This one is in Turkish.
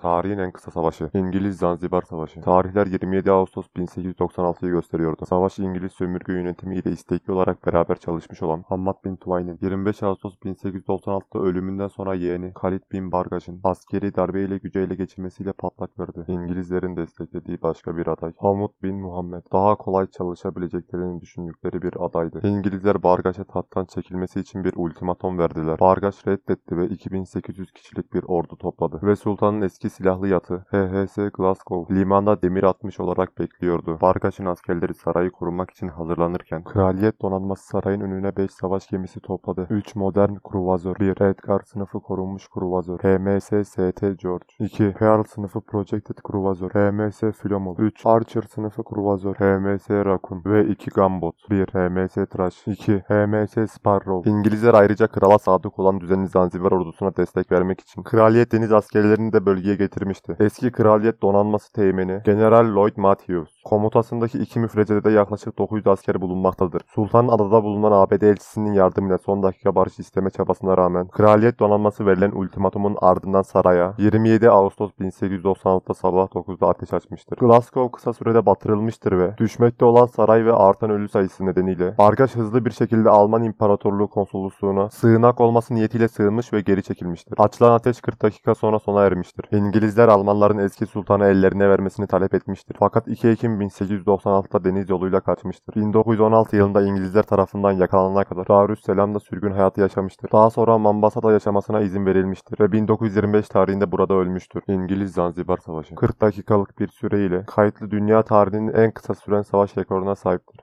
Tarihin en kısa savaşı. İngiliz Zanzibar Savaşı. Tarihler 27 Ağustos 1896'yı gösteriyordu. Savaş İngiliz sömürge yönetimi ile istekli olarak beraber çalışmış olan Hammad bin Tuvayn'in 25 Ağustos 1896'da ölümünden sonra yeğeni Khalid bin Bargaj'ın askeri darbeyle gücü ele geçirmesiyle patlak verdi. İngilizlerin desteklediği başka bir aday. Hamud bin Muhammed. Daha kolay çalışabileceklerini düşündükleri bir adaydı. İngilizler Bargaj'a tahttan çekilmesi için bir ultimatom verdiler. Bargaj reddetti ve 2800 kişilik bir ordu topladı. Ve sultanın eski silahlı yatı HHS Glasgow limanda demir atmış olarak bekliyordu. Bargaj'ın askerleri sarayı korumak için hazırlanırken kraliyet donanması sarayın önüne 5 savaş gemisi topladı. 3 modern kruvazör, 1 Edgar sınıfı korunmuş kruvazör, HMS ST George, 2 Pearl sınıfı Projected kruvazör, HMS Philomel, 3 Archer sınıfı kruvazör, HMS Raccoon ve 2 Gunboat, 1 HMS Trash, 2 HMS Sparrow. İngilizler ayrıca krala sadık olan düzenli Zanzibar ordusuna destek vermek için kraliyet deniz askerlerini de bölgeye getirmişti. Eski kraliyet donanması teğmeni General Lloyd Matthews komutasındaki iki müfrecede de yaklaşık 900 asker bulunmaktadır. Sultan adada bulunan ABD elçisinin yardımıyla son dakika barış isteme çabasına rağmen kraliyet donanması verilen ultimatumun ardından saraya 27 Ağustos 1896'da sabah 9'da ateş açmıştır. Glasgow kısa sürede batırılmıştır ve düşmekte olan saray ve artan ölü sayısı nedeniyle Bargaş hızlı bir şekilde Alman İmparatorluğu konsolosluğuna sığınak olması niyetiyle sığınmış ve geri çekilmiştir. Açılan ateş 40 dakika sonra sona ermiştir. İngilizler Almanların eski sultanı ellerine vermesini talep etmiştir. Fakat 2 Ekim 1896'da deniz yoluyla kaçmıştır. 1916 yılında İngilizler tarafından yakalanana kadar Darüsselam'da sürgün hayatı yaşamıştır. Daha sonra Mombasa'da yaşamasına izin verilmiştir ve 1925 tarihinde burada ölmüştür. İngiliz Zanzibar Savaşı 40 dakikalık bir süreyle kayıtlı dünya tarihinin en kısa süren savaş rekoruna sahiptir.